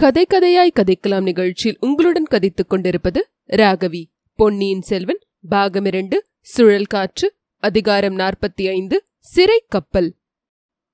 கதை கதையாய் கதைக்கலாம் நிகழ்ச்சியில் உங்களுடன் கதைத்துக் கொண்டிருப்பது ராகவி. பொன்னியின் செல்வன் பாகம் இரண்டு சுழல் காற்று அதிகாரம் நாற்பத்தி ஐந்து சிறை கப்பல்.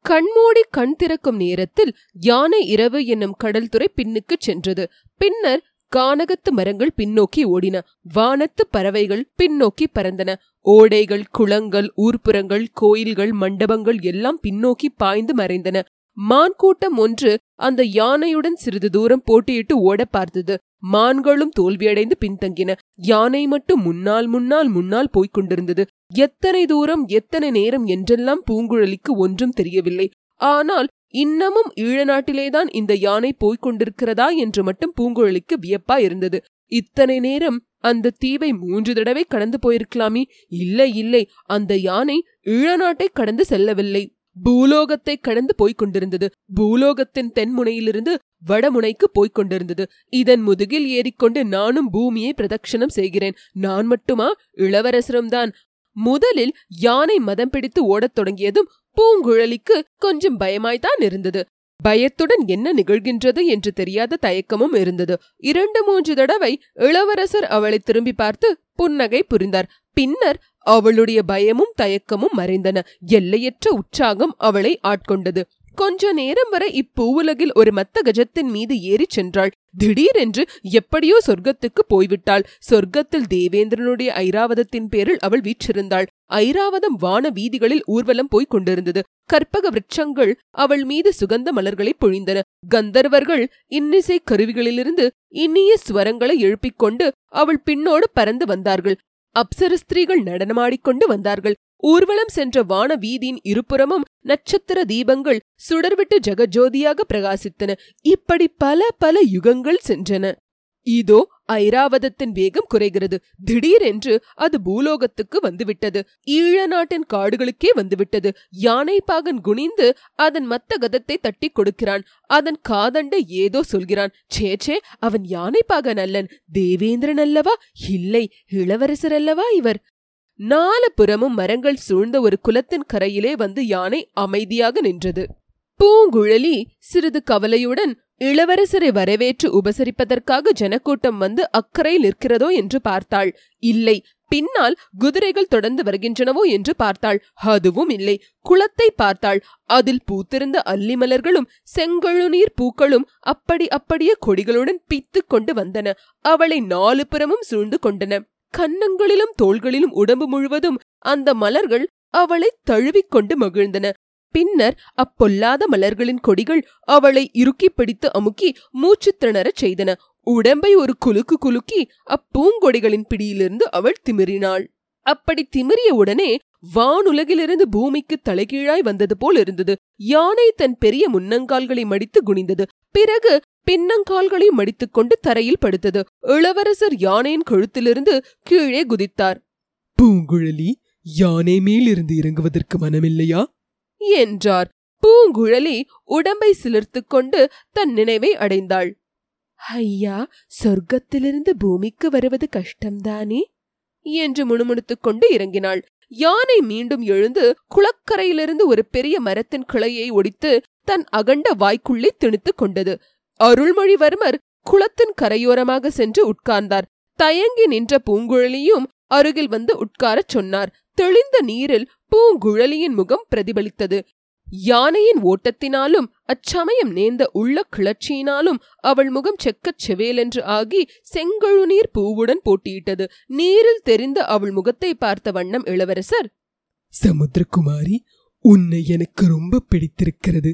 கண்மூடி கண் திறக்கும் நேரத்தில் யானை இரவு என்னும் கடல் துறை பின்னுக்குச் சென்றது. பின்னர் கானகத்து மரங்கள் பின்னோக்கி ஓடின. வானத்து பறவைகள் பின்னோக்கி பறந்தன. ஓடைகள் குளங்கள் ஊர்ப்புறங்கள் கோயில்கள் மண்டபங்கள் எல்லாம் பின்னோக்கி பாய்ந்து மறைந்தன. மான் கூட்டம் ஒன்று அந்த யானையுடன் சிறிது தூரம் போட்டியிட்டு ஓட பார்த்தது. மான்களும் தோல்வியடைந்து பின்தங்கின. யானை மட்டும் முன்னால் முன்னால் முன்னால் போய்க் கொண்டிருந்தது. எத்தனை தூரம் எத்தனை நேரம் என்றெல்லாம் பூங்குழலிக்கு ஒன்றும் தெரியவில்லை. ஆனால் இன்னமும் ஈழ நாட்டிலேதான் இந்த யானை போய்க் கொண்டிருக்கிறதா என்று மட்டும் பூங்குழலிக்கு வியப்பா இருந்தது. இத்தனை நேரம் அந்த தீவை மூன்று தடவை கடந்து போயிருக்கலாமே. இல்லை இல்லை அந்த யானை ஈழ நாட்டை கடந்து செல்லவில்லை. பூலோகத்தை கடந்து போய்க் கொண்டிருந்தது. பூலோகத்தின் தென்முனையிலிருந்து வடமுனைக்கு போய்க் கொண்டிருந்தது. இதன் முதுகில் ஏறிக்கொண்டு நானும் பூமியை பிரதட்சணம் செய்கிறேன். நான் மட்டுமா? இளவரசரும் தான் முதலில் யானை மதம் பிடித்து ஓடத் தொடங்கியதும் பூங்குழலிக்கு கொஞ்சம் பயமாய்த்தான் இருந்தது. பயத்துடன் என்ன நிகழ்கின்றது என்று தெரியாத தயக்கமும் இருந்தது. இரண்டு மூன்று தடவை இளவரசர் அவளை திரும்பி பார்த்து புன்னகை புரிந்தார். பின்னர் அவளுடைய பயமும் தயக்கமும் மறைந்தன. எல்லையற்ற உற்சாகம் அவளை ஆட்கொண்டது. கொஞ்ச நேரம் வரை இப்பூவுலகில் ஒரு மத்த கஜத்தின் மீது ஏறிச் சென்றாள். திடீரென்று எப்படியோ சொர்க்கத்துக்கு போய்விட்டாள். சொர்க்கத்தில் தேவேந்திரனுடைய ஐராவதத்தின் பேரில் அவள் வீற்றிருந்தாள். ஐராவதம் வான வீதிகளில் ஊர்வலம் போய்க் கொண்டிருந்தது. கற்பக விருட்சங்கள் அவள் மீது சுகந்த மலர்களை பொழிந்தன. கந்தர்வர்கள் இன்னிசை கருவிகளிலிருந்து இனிய ஸ்வரங்களை எழுப்பிக் கொண்டு அவள் பின்னோடு பறந்து வந்தார்கள். அப்சர ஸ்திரீகள் நடனமாடிக்கொண்டு வந்தார்கள். ஊர்வலம் சென்ற வான வீதியின் இருபுறமும் நட்சத்திர தீபங்கள் சுடர்விட்டு ஜெகஜோதியாக பிரகாசித்தன. இப்படி பல பல யுகங்கள் சென்றன. இதோ ஐராவதத்தின் வேகம் குறைகிறது. திடீரென்று அது பூலோகத்துக்கு வந்துவிட்டது. ஈழ நாட்டின் காடுகளுக்கே வந்துவிட்டது. யானை பாகன் குனிந்து அதன் மத்த கதத்தை தட்டி கொடுக்கிறான். அதன் காதண்ட ஏதோ சொல்கிறான். சே சே அவன் யானை பாகன் அல்லன். தேவேந்திரன் அல்லவா? இல்லை இளவரசர் அல்லவா இவர்? நாலு புறமும் மரங்கள் சூழ்ந்த ஒரு குலத்தின் கரையிலே வந்து யானை அமைதியாக நின்றது. பூங்குழலி சிறிது கவலையுடன் இளவரசரை வரவேற்று உபசரிப்பதற்காக ஜனக்கூட்டம் வந்து அக்கறை நிற்கிறதோ என்று பார்த்தாள். இல்லை பின்னால் குதிரைகள் தொடர்ந்து வருகின்றனவோ என்று பார்த்தாள். அதுவும் இல்லை குளத்தை பார்த்தாள். அதில் பூத்திருந்த அல்லிமலர்களும் செங்கழுநீர் பூக்களும் அப்படி அப்படியே கொடிகளுடன் பித்து கொண்டு வந்தன. அவளை நாலு புறமும் சூழ்ந்து கொண்டன. கன்னங்களிலும் தோள்களிலும் உடம்பு முழுவதும் அந்த மலர்கள் அவளை தழுவிக்கொண்டு மகிழ்ந்தன. பின்னர் அப்பொல்லாத மலர்களின் கொடிகள் அவளை இறுக்கி பிடித்து அமுக்கி மூச்சு திணறச் செய்தன. உடம்பை ஒரு குலுக்கு குலுக்கி அப்பூங்கொடிகளின் பிடியிலிருந்து அவள் திமிரினாள் அப்படி திமிரிய உடனே வானுலகிலிருந்து பூமிக்கு தலைகீழாய் வந்தது போல் இருந்தது. யானை தன் பெரிய முன்னங்கால்களை மடித்து குனிந்தது. பிறகு பின்னங்கால்களை மடித்துக்கொண்டு தரையில் படுத்தது. இளவரசர் யானையின் கழுத்திலிருந்து கீழே குதித்தார். பூங்குழலி யானை மேலிருந்து இறங்குவதற்கு மனமில்லையா? என்றார். பூங்குழலி உடம்பை சிலிர்த்துக் கொண்டு தன் நினைவை அடைந்தாள். ஐயா சொர்க்கத்திலிருந்து பூமிக்கு வருவது கஷ்டம்தானே? என்று முணுமுணுத்துக் கொண்டு இறங்கினாள். யானை மீண்டும் எழுந்து குளக்கரையிலிருந்து ஒரு பெரிய மரத்தின் கிளையை ஒடித்து தன் அகண்ட வாய்க்குள்ளே திணித்துக் கொண்டது. அருள்மொழிவர்மர் குளத்தின் கரையோரமாக சென்று உட்கார்ந்தார். தயங்கி நின்ற பூங்குழலியும் அருகில் வந்து உட்காரச் சொன்னார். தெளிந்த நீரில் பூங்குழலியின் முகம் பிரதிபலித்தது. யானையின் ஓட்டத்தினாலும் அச்சமயம் நேர்ந்த உள்ள கிளர்ச்சியினாலும் அவள் முகம் செக்கச் செவேலென்று ஆகி செங்கழுநீர் பூவுடன் போட்டியிட்டது. நீரில் தெரிந்த அவள் முகத்தை பார்த்த வண்ணம் இளவரசர் சமுத்திரகுமாரி உன்னை எனக்கு ரொம்ப பிடித்திருக்கிறது.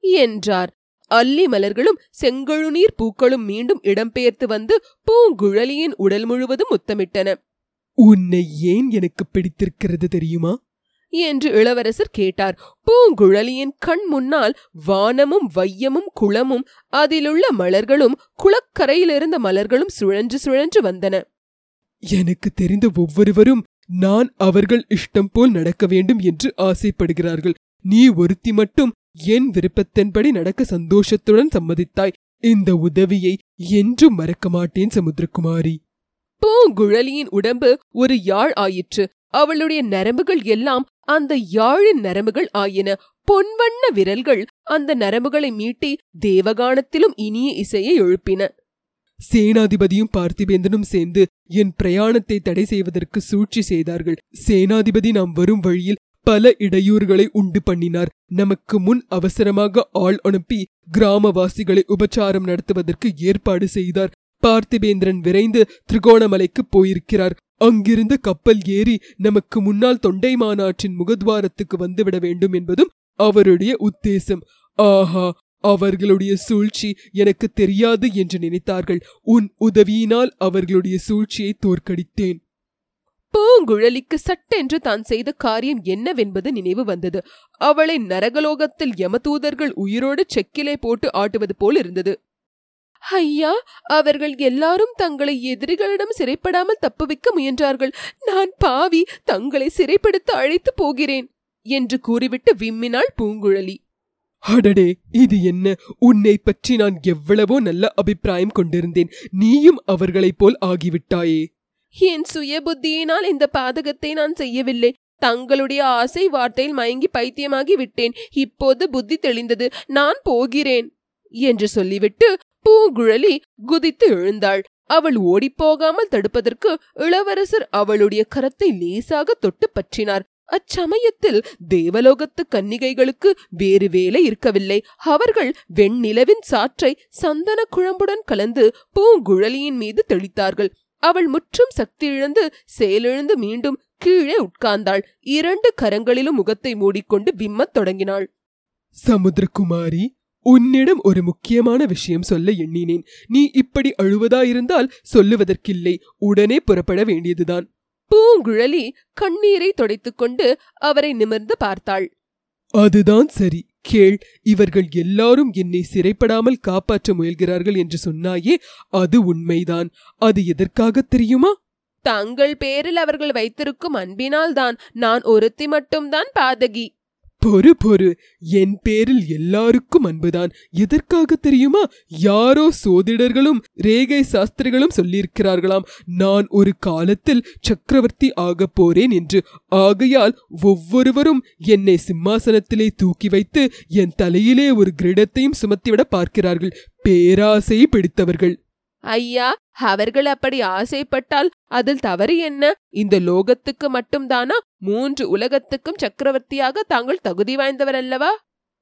என்றார். அல்லி மலர்களும் செங்கழுநீர் பூக்களும் மீண்டும் இடம்பெயர்த்து வந்து பூங்குழலியின் உடல் முழுவதும் முத்தமிட்டன உன்னை ஏன் எனக்கு பிடித்திருக்கிறது தெரியுமா? என்று இளவரசர் கேட்டார். பூங்குழலியின் கண் முன்னால் வானமும் வையமும் குளமும் அதிலுள்ள மலர்களும் குளக்கரையிலிருந்த மலர்களும் சுழன்று சுழன்று வந்தன. எனக்கு தெரிந்த ஒவ்வொருவரும் நான் அவர்கள் இஷ்டம் போல் நடக்க வேண்டும் என்று ஆசைப்படுகிறார்கள். நீ ஒருத்தி மட்டும் என் விருப்பத்தின்படி நடக்க சந்தோஷத்துடன் சம்மதித்தாய். இந்த உதவியை என்றும் மறக்க மாட்டேன் சமுத்திரகுமாரி. பூங்குழலியின் உடம்பு ஒரு யாழ் ஆயிற்று. அவளுடைய நரம்புகள் எல்லாம் அந்த யாழின் நரம்புகள் ஆயின. பொன்வண்ண விரல்கள் அந்த நரம்புகளை மீட்டி தேவகானத்திலும் இனிய இசையை எழுப்பின. சேனாதிபதியும் பார்த்திபேந்தனும் சேர்ந்து என் பிரயாணத்தை தடை செய்வதற்கு சூழ்ச்சி செய்தார்கள். சேனாதிபதி நாம் வரும் வழியில் பல இடையூறுகளை உண்டு பண்ணினார். நமக்கு முன் அவசரமாக ஆள் அனுப்பி கிராமவாசிகளை உபச்சாரம் நடத்துவதற்கு ஏற்பாடு செய்தார். பார்த்திபேந்திரன் விரைந்து திரிகோணமலைக்கு போயிருக்கிறார். அங்கிருந்து கப்பல் ஏறி நமக்கு முன்னால் தொண்டை மாநாட்டின் முகத்வாரத்துக்கு வந்துவிட வேண்டும் என்பதும் அவருடைய உத்தேசம். ஆஹா அவர்களுடைய சூழ்ச்சி எனக்கு தெரியாது என்று நினைத்தார்கள். உன் உதவியினால் அவர்களுடைய சூழ்ச்சியை தோற்கடித்தேன். பூங்குழலிக்கு சட்டென்று தான் செய்த காரியம் என்னவென்பது நினைவு வந்தது. அவளை நரகலோகத்தில் யமதூதர்கள் உயிரோடு செக்கிலே போட்டு ஆட்டுவது போல் இருந்தது. ஐயா அவர்கள் எல்லாரும் தங்களை எதிரிகளிடம் சிறைப்படாமல் தப்புவிக்க முயன்றார்கள். நான் பாவி தங்களை சிறைப்படுத்த அழைத்து போகிறேன் என்று கூறிவிட்டு விம்மினாள் பூங்குழலி. அடடே இது என்ன? உன்னை பற்றி நான் எவ்வளவோ நல்ல அபிப்பிராயம் கொண்டிருந்தேன். நீயும் அவர்களைப் போல் ஆகிவிட்டாயே. என் சுய புத்தியினால் இந்த பாதகத்தை நான் செய்யவில்லை. தங்களுடைய ஆசை வார்த்தையில் மயங்கி பைத்தியமாகி விட்டேன். இப்போது புத்தி தெளிந்தது. நான் போகிறேன் என்று சொல்லிவிட்டு பூங்குழலி குதித்து எழுந்தாள். அவள் ஓடிப்போகாமல் தடுப்பதற்கு இளவரசர் அவளுடைய கரத்தை லேசாக தொட்டு பற்றினார். அச்சமயத்தில் தேவலோகத்து கன்னிகைகளுக்கு வேறு வேலை இருக்கவில்லை. அவர்கள் வெண்ணிலவின் சாற்றை சந்தன குழம்புடன் கலந்து பூங்குழலியின் மீது தெளித்தார்கள். அவள் முற்றும் சக்தி இழந்து செயலிழந்து மீண்டும் கீழே உட்கார்ந்தாள். இரண்டு கரங்களிலும் முகத்தை மூடிக்கொண்டு விம்மத் தொடங்கினாள். சமுத்திரகுமாரி உன்னிடம் ஒரு முக்கியமான விஷயம் சொல்ல எண்ணினேன். நீ இப்படி அழுவதாயிருந்தால் சொல்லுவதற்கில்லை. உடனே புறப்பட வேண்டியதுதான். பூங்குழலி கண்ணீரை துடைத்துக்கொண்டு அவரை நிமிர்ந்து பார்த்தாள். அதுதான் சரி. கேள் இவர்கள் எல்லாரும் என்னை சிறைப்படாமல் காப்பாற்ற முயல்கிறார்கள் என்று சொன்னாயே அது உண்மைதான். அது எதற்காக தெரியுமா? தங்கள் பேரில் அவர்கள் வைத்திருக்கும் அன்பினால்தான் நான் ஒருத்தி மட்டும்தான் பாதகி. பொறு பொறு. என் பேரில் எல்லாருக்கும் அன்புதான். எதற்காக தெரியுமா? யாரோ சோதிடர்களும் ரேகை சாஸ்திரிகளும் சொல்லியிருக்கிறார்களாம். நான் ஒரு காலத்தில் சக்கரவர்த்தி ஆகப் போறேன் என்று. ஆகையால் ஒவ்வொருவரும் என்னை சிம்மாசனத்திலே தூக்கி வைத்து என் தலையிலே ஒரு கிரீடத்தையும் சுமத்திவிட பார்க்கிறார்கள். பேராசை பிடித்தவர்கள். ஐயா அவர்கள் அப்படி ஆசைப்பட்டால் அதில் தவறு என்ன? இந்த லோகத்துக்கு மட்டும்தானா? மூன்று உலகத்துக்கும் சக்கரவர்த்தியாக தாங்கள் தகுதி வாய்ந்தவர் அல்லவா?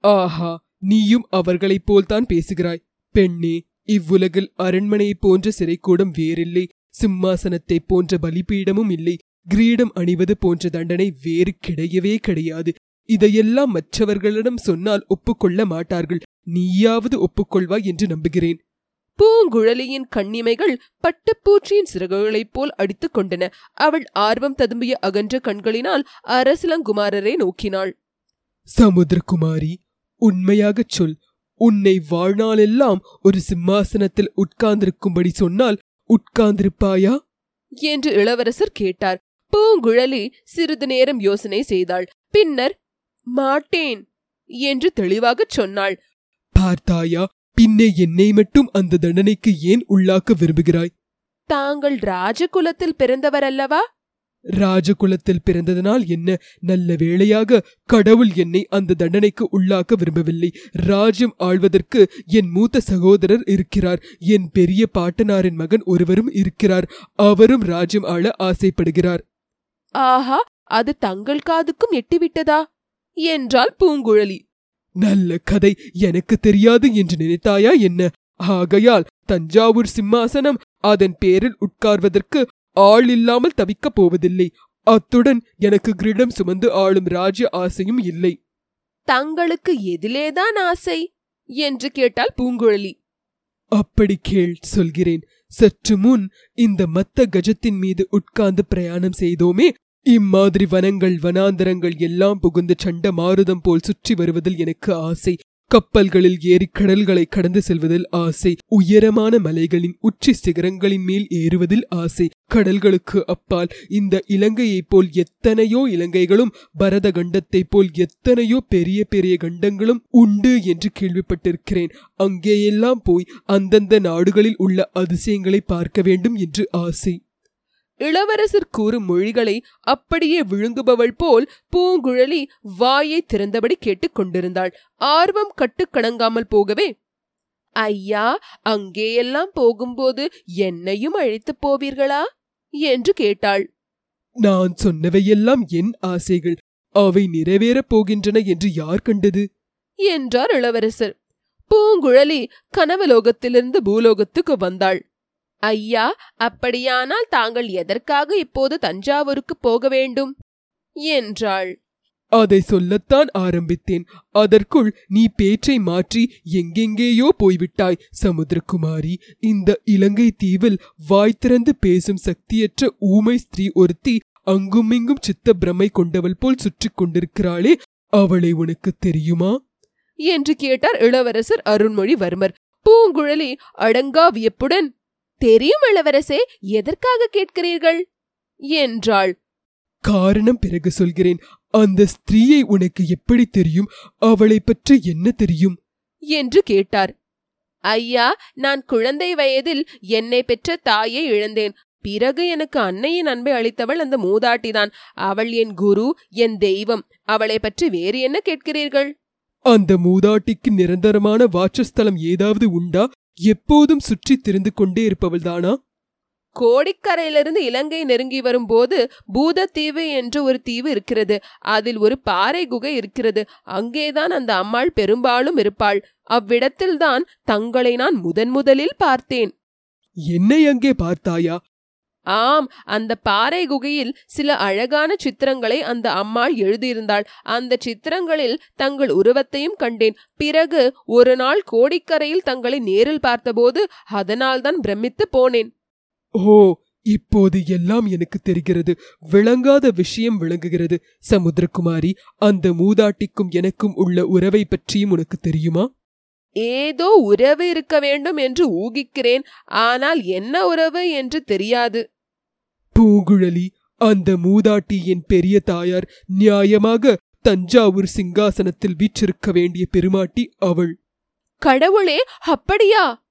ஆஹா நீயும் அவர்களைப் போல்தான் பேசுகிறாய். பெண்ணே இவ்வுலகில் அரண்மனையைப் போன்ற சிறைக்கூடம் வேறில்லை. சிம்மாசனத்தைப் போன்ற பலிபீடமும் இல்லை. கிரீடம் அணிவது போன்ற தண்டனை வேறு கிடையவே கிடையாது. இதையெல்லாம் மற்றவர்களிடம் சொன்னால் ஒப்புக்கொள்ள மாட்டார்கள். நீயாவது ஒப்புக்கொள்வாய் என்று நம்புகிறேன். பூங்குழலியின் கண்ணிமைகள் பட்டுப்பூச்சியின் சிறகுகளைப் போல் அடித்துக் கொண்டன. அவள் ஆர்வம் ததும்பிய அகன்ற கண்களினால் அரசிலங்குமாரரை நோக்கினாள். சமுத்திரகுமாரி உண்மையாகச் சொல். உன்னை வாழ்நாளெல்லாம் ஒரு சிம்மாசனத்தில் உட்கார்ந்திருக்கும்படி சொன்னால் உட்கார்ந்திருப்பாயா? என்று இளவரசர் கேட்டார். பூங்குழலி சிறிது நேரம் யோசனை செய்தாள். பின்னர் மாட்டேன் என்று தெளிவாகச் சொன்னாள். பார்த்தாயா? பின்னே என்னை மட்டும் அந்த தண்டனைக்கு ஏன் உள்ளாக்க விரும்புகிறாய்? தாங்கள் ராஜகுலத்தில் பிறந்தவர் அல்லவா ராஜகுலத்தில் பிறந்ததனால் என்ன நல்ல வேளையாக கடவுள் என்னை அந்த தண்டனைக்கு உள்ளாக்க விரும்பவில்லை. ராஜ்யம் ஆள்வதற்கு என் மூத்த சகோதரர் இருக்கிறார். என் பெரிய பாட்டனாரின் மகன் ஒருவரும் இருக்கிறார். அவரும் ராஜ்யம் ஆள ஆசைப்படுகிறார். ஆஹா அது தங்கள் காதுக்கும் எட்டிவிட்டதா? என்றாள் பூங்குழலி. நல்ல கதை எனக்கு தெரியாது என்று நினைத்தாயா என்ன? ஆகையால் தஞ்சாவூர் சிம்மாசனம் அதன் பேரில் உட்கார்வதற்கு ஆள் இல்லாமல் தவிக்கப் போவதில்லை. அத்துடன் எனக்கு கிரீடம் சுமந்து ஆளும் ராஜ்ய ஆசையும் இல்லை. தங்களுக்கு எதிலேதான் ஆசை? என்று கேட்டாள் பூங்குழலி. அப்படி கேள் சொல்கிறேன். சற்று முன் இந்த மத்த கஜத்தின் மீது உட்கார்ந்து பிரயாணம் செய்தோமே இம்மாதிரி வனங்கள் வனாந்தரங்கள் எல்லாம் புகுந்து சண்ட மாருதம் போல் சுற்றி வருவதில் எனக்கு ஆசை. கப்பல்களில் ஏறி கடல்களை கடந்து செல்வதில் ஆசை. உயரமான மலைகளின் உச்சி சிகரங்களின் மேல் ஏறுவதில் ஆசை. கடல்களுக்கு அப்பால் இந்த இலங்கையைப் போல் எத்தனையோ இலங்கைகளும் பரத கண்டத்தைப் போல் எத்தனையோ பெரிய பெரிய கண்டங்களும் உண்டு என்று கேள்விப்பட்டிருக்கிறேன். அங்கேயெல்லாம் போய் அந்தந்த நாடுகளில் உள்ள அதிசயங்களை பார்க்க வேண்டும் என்று ஆசை. இளவரசர் கூறும் மொழிகளை அப்படியே விழுங்குபவள் போல் பூங்குழலி வாயை திறந்தபடி கேட்டுக் கொண்டிருந்தாள். ஆர்வம் கட்டுக்கணங்காமல் போகவே ஐயா அங்கேயெல்லாம் போகும்போது என்னையும் அழைத்துப் போவீர்களா? என்று கேட்டாள். நான் சொன்னவையெல்லாம் என் ஆசைகள். அவை நிறைவேறப் போகின்றன என்று யார் கண்டது? என்றார் இளவரசர். பூங்குழலி கனவலோகத்திலிருந்து பூலோகத்துக்கு வந்தாள். ஐயா அப்படியானால் தாங்கள் எதற்காக இப்போது தஞ்சாவூருக்கு போக வேண்டும்? என்றாள். அதை சொல்லத்தான் ஆரம்பித்தேன். அதற்குள் நீ பேச்சை மாற்றி எங்கெங்கேயோ போய்விட்டாய் சமுத்திரகுமாரி. இந்த இலங்கை தீவில் வாய் திறந்து பேசும் சக்தியற்ற ஊமை ஸ்திரீ ஒருத்தி அங்குமிங்கும் சித்த பிரமை கொண்டவள் போல் சுற்றிக் கொண்டிருக்கிறாளே அவளை உனக்கு தெரியுமா? என்று கேட்டார் இளவரசர் அருண்மொழிவர்மர். பூங்குழலி அடங்கா வியப்புடன் தெரியும் இளவரசே எதற்காக கேட்கிறீர்கள்? என்றாள். காரணம் பிறகு சொல்கிறேன். அந்த ஸ்திரீயை உனக்கு எப்படி தெரியும்? அவளை பற்றி என்ன தெரியும்? என்று கேட்டார். ஐயா நான் குழந்தை வயதில் என்னை பெற்ற தாயை இழந்தேன். பிறகு எனக்கு அன்னையின் அன்பை அளித்தவள் அந்த மூதாட்டிதான். அவள் என் குரு என் தெய்வம். அவளை பற்றி வேறு என்ன கேட்கிறீர்கள்? அந்த மூதாட்டிக்கு நிரந்தரமான வாசஸ்தலம் ஏதாவது உண்டா? எப்போதும் சுற்றி திரிந்து கொண்டே இருப்பவள்தானா? கோடிக்கரையிலிருந்து இலங்கை நெருங்கி வரும்போது பூதத்தீவு என்று ஒரு தீவு இருக்கிறது. அதில் ஒரு பாறை குகை இருக்கிறது. அங்கேதான் அந்த அம்மாள் பெரும்பாலும் இருப்பாள். அவ்விடத்தில்தான் தங்களை நான் முதன் முதலில் பார்த்தேன். என்னை அங்கே பார்த்தாயா? ஆம் அந்த பாறை குகையில் சில அழகான சித்திரங்களை அந்த அம்மாள் எழுதியிருந்தாள். அந்த சித்திரங்களில் தங்கள் உருவத்தையும் கண்டேன். பிறகு ஒரு நாள் கோடிக்கரையில் தங்களை நேரில் பார்த்தபோது அதனால்தான் பிரமித்து போனேன். ஓ இப்போது எல்லாம் எனக்கு தெரிகிறது. விளங்காத விஷயம் விளங்குகிறது. சமுத்திரகுமாரி அந்த மூதாட்டிக்கும் எனக்கும் உள்ள உறவை பற்றியும் உனக்கு தெரியுமா? ஏதோ உறவு இருக்க வேண்டும் என்று ஊகிக்கிறேன். ஆனால் என்ன உறவு என்று தெரியாது. பூங்குழலி அந்த மூதாட்டி என் பெரிய தாயார் நியாயமாக தஞ்சாவூர் சிங்காசனத்தில் வீற்றிருக்க வேண்டிய பெருமாட்டி அவள். கடவுளே அப்படியா?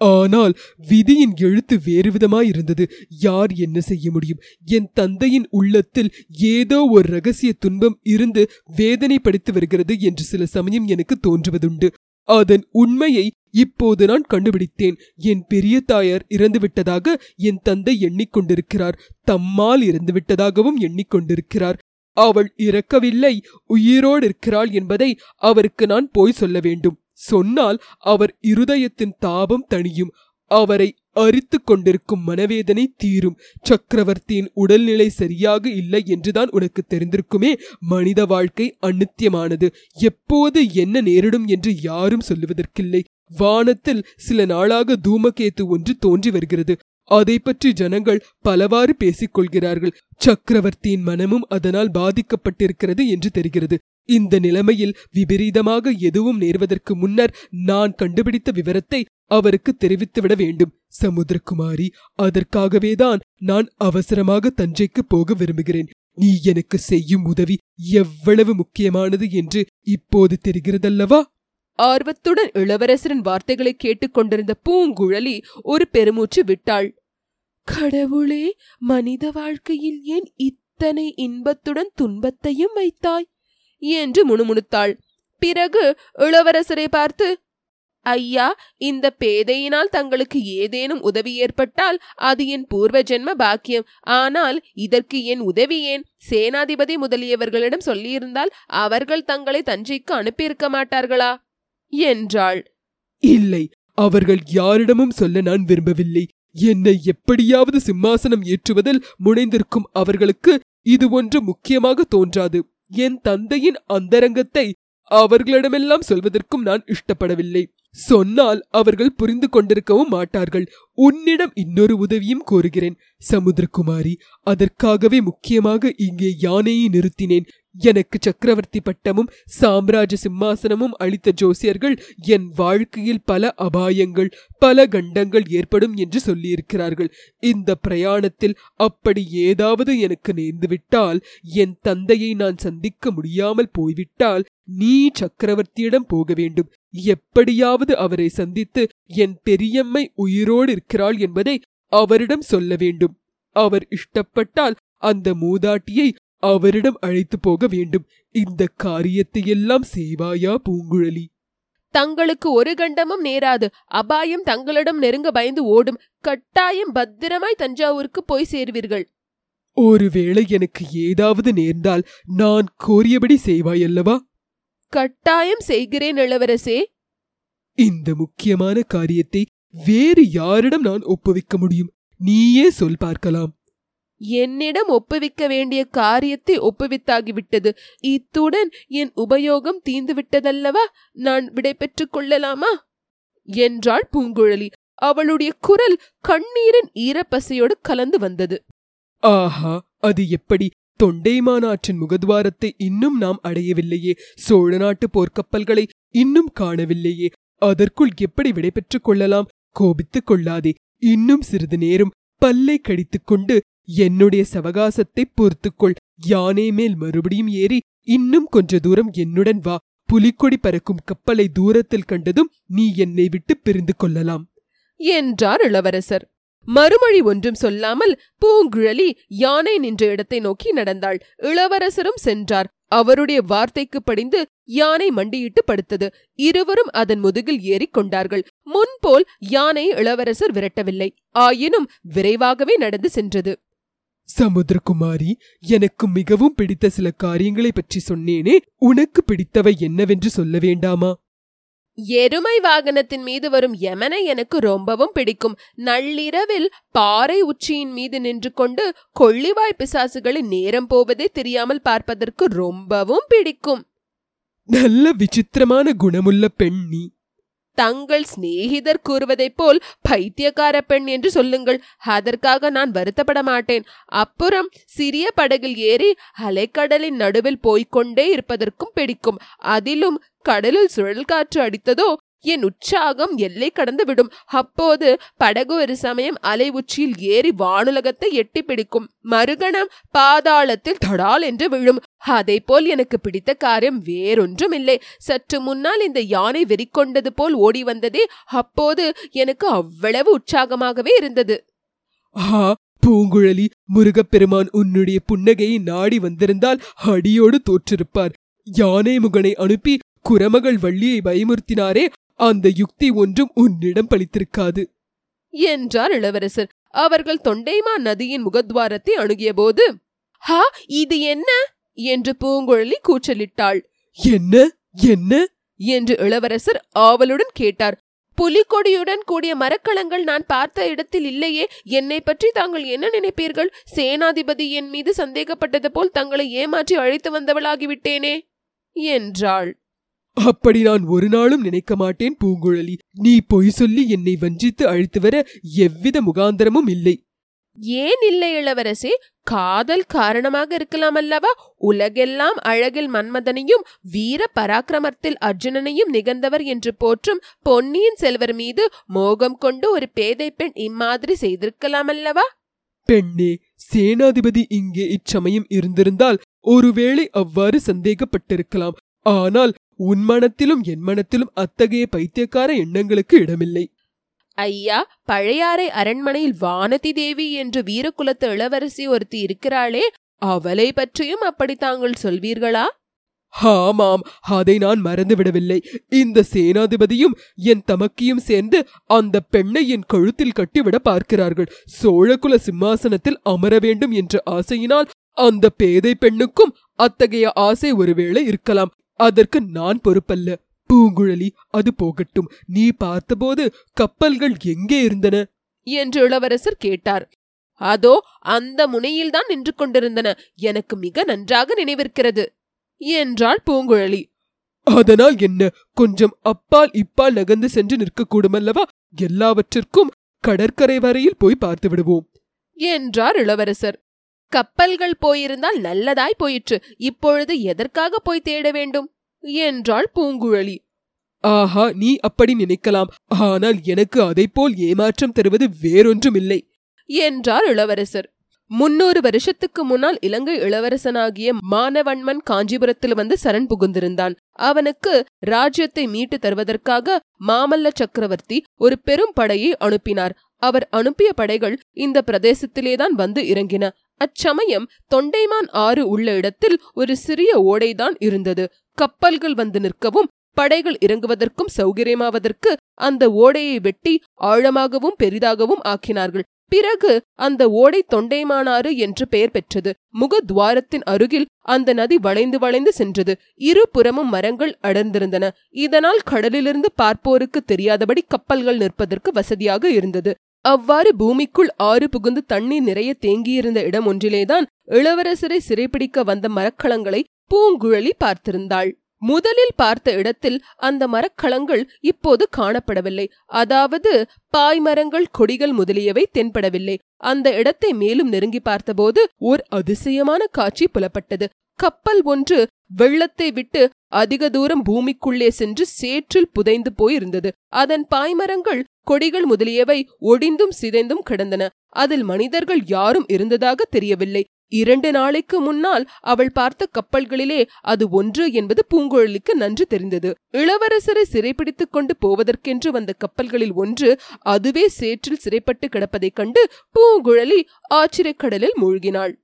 ஆனால் விதியின் எழுத்து வேறு விதமாயிருந்தது யார் என்ன செய்ய முடியும்? என் தந்தையின் உள்ளத்தில் ஏதோ ஒரு ரகசிய துன்பம் இருந்து வேதனைப்படுத்தி வருகிறது என்று சில சமயம் எனக்கு தோன்றுவதுண்டு. அதன் உண்மையை இப்போது நான் கண்டுபிடித்தேன். என் பெரிய தாயார் இறந்துவிட்டதாக என் தந்தை எண்ணிக்கொண்டிருக்கிறார். தம்மால் இறந்துவிட்டதாகவும் எண்ணிக்கொண்டிருக்கிறார். அவள் இறக்கவில்லை உயிரோடு இருக்கிறாள் என்பதை அவருக்கு நான் போய் சொல்ல வேண்டும். சொன்னால் அவர் இருதயத்தின் தாபம் தணியும். அவரை அரித்து கொண்டிருக்கும் மனவேதனை தீரும். சக்கரவர்த்தியின் உடல்நிலை சரியாக இல்லை என்றுதான் உனக்கு தெரிந்திருக்குமே. மனித வாழ்க்கை அநித்தியமானது எப்போது என்ன நேரிடும் என்று யாரும் சொல்லுவதற்கில்லை. வானத்தில் சில நாளாக தூமகேத்து ஒன்று தோன்றி வருகிறது. அதை பற்றி ஜனங்கள் பலவாறு பேசிக்கொள்கிறார்கள் சக்கரவர்த்தியின் மனமும் அதனால் பாதிக்கப்பட்டிருக்கிறது என்று தெரிகிறது. இந்த நிலைமையில் விபரீதமாக எதுவும் நேர்வதற்கு முன்னர் நான் கண்டுபிடித்த விவரத்தை அவருக்கு தெரிவித்துவிட வேண்டும். சமுத்திரகுமாரி அதற்காகவேதான் நான் அவசரமாக தஞ்சைக்கு போக விரும்புகிறேன். நீ எனக்கு செய்யும் உதவி எவ்வளவு முக்கியமானது என்று இப்போது தெரிகிறதல்லவா? ஆர்வத்துடன் இளவரசரின் வார்த்தைகளை கேட்டுக்கொண்டிருந்த பூங்குழலி ஒரு பெருமூச்சு விட்டாள். கடவுளே மனித வாழ்க்கையில் ஏன் இத்தனை இன்பத்துடன் துன்பத்தையும் வைத்தாய்? என்று முணுமுணுத்தாள். பிறகு இளவரசரை பார்த்து ஐயா இந்த பேதையினால் தங்களுக்கு ஏதேனும் உதவி ஏற்பட்டால் அது என் பூர்வ ஜென்ம பாக்கியம். ஆனால் இதற்கு என் உதவி ஏன்? சேனாதிபதி முதலியவர்களிடம் சொல்லியிருந்தால் அவர்கள் தங்களை தஞ்சைக்கு அனுப்பியிருக்க மாட்டார்களா? என்றாள். இல்லை அவர்கள் யாரிடமும் சொல்ல நான் விரும்பவில்லை. என்னை எப்படியாவது சிம்மாசனம் ஏற்றுவதில் முனைந்திருக்கும் அவர்களுக்கு இது ஒன்று முக்கியமாக தோன்றாது. என் தந்தையின் அந்தரங்கத்தை அவர்களிடமெல்லாம் சொல்வதற்கும் நான் இஷ்டப்படவில்லை. சொன்னால் அவர்கள் புரிந்து கொண்டிருக்கவும் மாட்டார்கள். உன்னிடம் இன்னொரு உதவியும் கோருகிறேன். சமுத்திரகுமாரி அதற்காகவே முக்கியமாக இங்கே யானையை நிறுத்தினேன். எனக்கு சக்கரவர்த்தி பட்டமும் சாம்ராஜ்ய சிம்மாசனமும் அளித்த ஜோசியர்கள் என் வாழ்க்கையில் பல அபாயங்கள் பல கண்டங்கள் ஏற்படும் என்று சொல்லியிருக்கிறார்கள். இந்த பிரயாணத்தில் அப்படி ஏதாவது எனக்கு நேர்ந்துவிட்டால் என் தந்தையை நான் சந்திக்க முடியாமல் போய்விட்டால் நீ சக்கரவர்த்தியிடம் போக வேண்டும். எப்படியாவது அவரை சந்தித்து என் பெரியம்மை உயிரோடு இருக்கிறாள் என்பதை அவரிடம் சொல்ல வேண்டும். அவர் இஷ்டப்பட்டால் அந்த மூதாட்டியை அவரிடம் அழைத்து போக வேண்டும். இந்த காரியத்தையெல்லாம் செய்வாயா பூங்குழலி? தங்களுக்கு ஒரு கண்டமும் நேராது. அபாயம் தங்களிடம் நெருங்க பயந்து ஓடும். கட்டாயம் பத்திரமாய் தஞ்சாவூருக்கு போய் சேர்வீர்கள். ஒருவேளை எனக்கு ஏதாவது நேர்ந்தால் நான் கோரியபடி செய்வாயல்லவா? கட்டாயம் செய்கிறேன் இளவரசே. இந்த முக்கியமான காரியத்தை வேறு யாரிடம் நான் ஒப்புவிக்க முடியும்? நீயே சொல் பார்க்கலாம். என்னிடம் ஒப்புவிக்க வேண்டிய காரியத்தை ஒப்புவித்தாகிவிட்டது இத்துடன் என் உபயோகம் தீந்துவிட்டதல்லவா நான் விடைபெற்றுக் கொள்ளலாமா? என்றாள் பூங்குழலி. அவளுடைய குரல் கண்ணீரின் ஈரப்பசையோடு கலந்து வந்தது. ஆஹா அது எப்படி? தொண்டைமானாற்றின் முகத்வாரத்தை இன்னும் நாம் அடையவில்லையே. சோழ நாட்டு போர்க்கப்பல்களை இன்னும் காணவில்லையே. அதற்குள் எப்படி விடைபெற்றுக் கொள்ளலாம்? கோபித்துக் கொள்ளாதே. இன்னும் சிறிது நேரம் பல்லை கடித்துக் கொண்டு என்னுடைய சவகாசத்தை பொறுத்துக்கொள். யானை மேல் மறுபடியும் ஏறி இன்னும் கொஞ்ச தூரம் என்னுடன் வா. புலிக்கொடி பறக்கும் கப்பலை தூரத்தில் கண்டதும் நீ என்னை விட்டு பிரிந்து கொள்ளலாம். என்றார் இளவரசர். மறுமொழி ஒன்றும் சொல்லாமல் பூங்குழலி யானை நின்ற இடத்தை நோக்கி நடந்தாள். இளவரசரும் சென்றார். அவருடைய வார்த்தைக்கு படிந்து யானை மண்டியிட்டு படுத்தது. இருவரும் அதன் முதுகில் ஏறிக்கொண்டார்கள் முன்போல் யானை இளவரசர் விரட்டவில்லை. ஆயினும் விரைவாகவே நடந்து சென்றது. சமுத்திரகுமாரி எனக்கு மிகவும் பிடித்த சில காரியங்களை பற்றி சொன்னேனே உனக்கு பிடித்தவை என்னவென்று சொல்ல வேண்டாமா? எருமை வாகனத்தின் மீது வரும் யமனை எனக்கு ரொம்பவும் பிடிக்கும். நள்ளிரவில் பாறை உச்சியின் மீது நின்று கொண்டு கொள்ளிவாய் பிசாசுகளின் நேரம் போவதே தெரியாமல் பார்ப்பதற்கு ரொம்பவும் பிடிக்கும். நல்ல விசித்திரமான குணமுள்ள பெண் நீ தங்கள் சிநேகிதர் கூறுவதைப் போல் பைத்தியக்கார பெண் என்று சொல்லுங்கள். அதற்காக நான் வருத்தப்பட மாட்டேன். அப்புறம் சிறிய படகில் ஏறி அலைக்கடலின் நடுவில் போய்கொண்டே இருப்பதற்கும் பிடிக்கும். அதிலும் கடலில் சுழல் காற்று அடித்ததோ என் உற்சாகம் எல்லை கடந்து விடும் அப்போது படகு ஒரு சமயம் அலை உச்சியில் ஏறி வானுலகத்தை எட்டி பிடிக்கும் மறுகணம் பாதாளத்தில் தடால் என்று விழும். அதை போல் எனக்கு பிடித்த காரியம் வேறொன்றும் இல்லை சற்று முன்னால் இந்த யானை வெறிக்கொண்டது போல் ஓடி வந்ததே அப்போது எனக்கு அவ்வளவு உற்சாகமாகவே இருந்தது. ஆ பூங்குழலி முருகப்பெருமான் உன்னுடைய புன்னகையை நாடி வந்திருந்தால் அடியோடு தோற்றிருப்பார். யானை முகனை அனுப்பி குரமகள் வள்ளியை பயமுறுத்தினாரே அந்த யுக்தி ஒன்றும் உன்னிடம் பலித்திருக்காது. என்றார் இளவரசர். அவர்கள் தொண்டைமா நதியின் முகத்வாரத்தை அணுகியபோது ஹா இது என்ன? என்று பூங்குழலி கூச்சலிட்டாள். என்ன? என்ன? என்று இளவரசர் ஆவலுடன் கேட்டார். புலிக்கொடியுடன் கூடிய மரக்கலங்கள் நான் பார்த்த இடத்தில் இல்லையே. என்னை பற்றி தாங்கள் என்ன நினைப்பீர்கள்? சேனாதிபதி என் மீது சந்தேகப்பட்டது போல் தங்களை ஏமாற்றி அழைத்து வந்தவளாகிவிட்டேனே என்றாள். அப்படி நான் ஒரு நாளும் நினைக்க மாட்டேன் பூங்குழலி. நீ பொய் சொல்லி என்னை வஞ்சித்து அழைத்து வர எவ்வித முகாந்தரமும் இல்லை. ஏன் இல்லை இளவரசே? காதல் காரணமாக இருக்கலாம் அல்லவா? உலகெல்லாம் அழகில் மன்மதனையும் வீர பராக்கிரமத்தில் அர்ஜுனனையும் நிகழ்ந்தவர் என்று போற்றும் பொன்னியின் செல்வர் மீது மோகம் கொண்டு ஒரு பேதை பெண் இம்மாதிரி செய்திருக்கலாம் அல்லவா? பெண்ணே சேனாதிபதி இங்கே இச்சமயம் இருந்திருந்தால் ஒருவேளை அவ்வாறு சந்தேகப்பட்டிருக்கலாம். ஆனால் உன் மனத்திலும் என் மனத்திலும் அத்தகைய பைத்தியக்கார எண்ணங்களுக்கு இடமில்லை. ஐயா பழையாறை அரண்மனையில் வானதி தேவி என்று வீரகுலத்து இளவரசி ஒருத்தி இருக்கிறாளே அவளை பற்றியும் அப்படி தாங்கள் சொல்வீர்களா? ஆமாம் அதை நான் மறந்துவிடவில்லை இந்த சேனாதிபதியும் என் தமக்கியும் சேர்ந்து அந்த பெண்ணை என் கழுத்தில் கட்டிவிட பார்க்கிறார்கள். சோழகுல சிம்மாசனத்தில் அமர வேண்டும் என்ற ஆசையினால் அந்த பேதை பெண்ணுக்கும் அத்தகைய ஆசை ஒருவேளை இருக்கலாம். அதற்கு நான் பொறுப்பல்ல. பூங்குழலி அது போகட்டும். நீ பார்த்தபோது கப்பல்கள் எங்கே இருந்தன? என்று இளவரசர் கேட்டார். அதோ அந்த முனையில்தான் நின்று கொண்டிருந்தன. எனக்கு மிக நன்றாக நினைவிருக்கிறது என்றாள் பூங்குழலி. அதனால் என்ன? கொஞ்சம் அப்பால் இப்பால் நகர்ந்து சென்று நிற்கக்கூடுமல்லவா எல்லாவற்றிற்கும் கடற்கரை வரையில் போய் பார்த்து விடுவோம் என்றார் இளவரசர். கப்பல்கள் போயிருந்தால் நல்லதாய் போயிற்று. இப்பொழுது எதற்காக போய் தேட வேண்டும்? என்றாள் பூங்குழலி. ஆஹா நீ அப்படி நினைக்கலாம். ஆனால் எனக்கு அதைப்போல் ஏமாற்றம் தருவது வேறொன்றுமில்லை என்றார் இளவரசர். முன்னூறு வருஷத்துக்கு முன்னால் இலங்கை இளவரசனாகிய மானவன்மன் காஞ்சிபுரத்தில் வந்து சரண் புகுந்திருந்தான். அவனுக்கு ராஜ்யத்தை மீட்டு தருவதற்காக மாமல்ல சக்கரவர்த்தி ஒரு பெரும் படையை அனுப்பினார். அவர் அனுப்பிய படைகள் இந்த பிரதேசத்திலேதான் வந்து இறங்கின. அச்சமயம் தொண்டைமான் ஆறு உள்ள இடத்தில் ஒரு சிறிய ஓடைதான் இருந்தது. கப்பல்கள் வந்து நிற்கவும் படைகள் இறங்குவதற்கும் சௌகரியமாவதற்கு அந்த ஓடையை வெட்டி ஆழமாகவும் பெரிதாகவும் ஆக்கினார்கள். பிறகு அந்த ஓடை தொண்டைமானாறு என்று பெயர் பெற்றது. முகத்வாரத்தின் அருகில் அந்த நதி வளைந்து வளைந்து சென்றது. இரு புறமும் மரங்கள் அடர்ந்திருந்தன. இதனால் கடலிலிருந்து பார்ப்போருக்கு தெரியாதபடி கப்பல்கள் நிற்பதற்கு வசதியாக இருந்தது. அவ்வாறு பூமிக்குள் ஆறு புகுந்து தண்ணீர் நிறைய தேங்கியிருந்த இடம் ஒன்றிலேதான் இளவரசரை சிறைப்பிடிக்க வந்த மரக்கலங்களை பூங்குழலி பார்த்திருந்தாள். முதலில் பார்த்த இடத்தில் அந்த மரக்கலங்கள் இப்போது காணப்படவில்லை. அதாவது பாய்மரங்கள் கொடிகள் முதலியவை தென்படவில்லை. அந்த இடத்தை மேலும் நெருங்கி பார்த்தபோது ஓர் அதிசயமான காட்சி புலப்பட்டது. கப்பல் ஒன்று வெள்ளத்தை விட்டு அதிக தூரம் பூமிக்குள்ளே சென்று சேற்றில் புதைந்து போயிருந்தது. அதன் பாய்மரங்கள் கொடிகள் முதலியவை ஒடிந்தும் சிதைந்தும் கிடந்தன. அதில் மனிதர்கள் யாரும் இருந்ததாக தெரியவில்லை. இரண்டு நாளைக்கு முன்னால் அவள் பார்த்த கப்பல்களிலே அது ஒன்று என்பது பூங்குழலிக்கு நன்று தெரிந்தது. இளவரசரை சிறைப்பிடித்துக் கொண்டு போவதற்கென்று வந்த கப்பல்களில் ஒன்று அதுவே சேற்றில் சிறைப்பட்டு கிடப்பதைக் கண்டு பூங்குழலி ஆச்சரியக்கடலில் மூழ்கினாள்.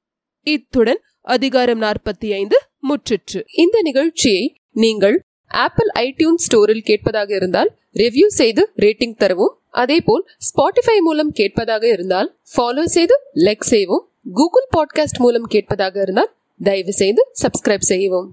இத்துடன் அதிகாரம் நாற்பத்தி ஐந்து முற்றிற்று. இந்த நிகழ்ச்சியை நீங்கள் ஆப்பிள் ஐடியூன் ஸ்டோரில் கேட்பதாக இருந்தால் ரிவ்யூ செய்து ரேட்டிங் தரவும். அதேபோல் ஸ்பாட்டிஃபை மூலம் கேட்பதாக இருந்தால் ஃபாலோ செய்து லைக் செய்வோம் கூகுள் பாட்காஸ்ட் மூலம் கேட்பதாக இருந்தால் தயவு செய்து சப்ஸ்கிரைப் செய்யவும்.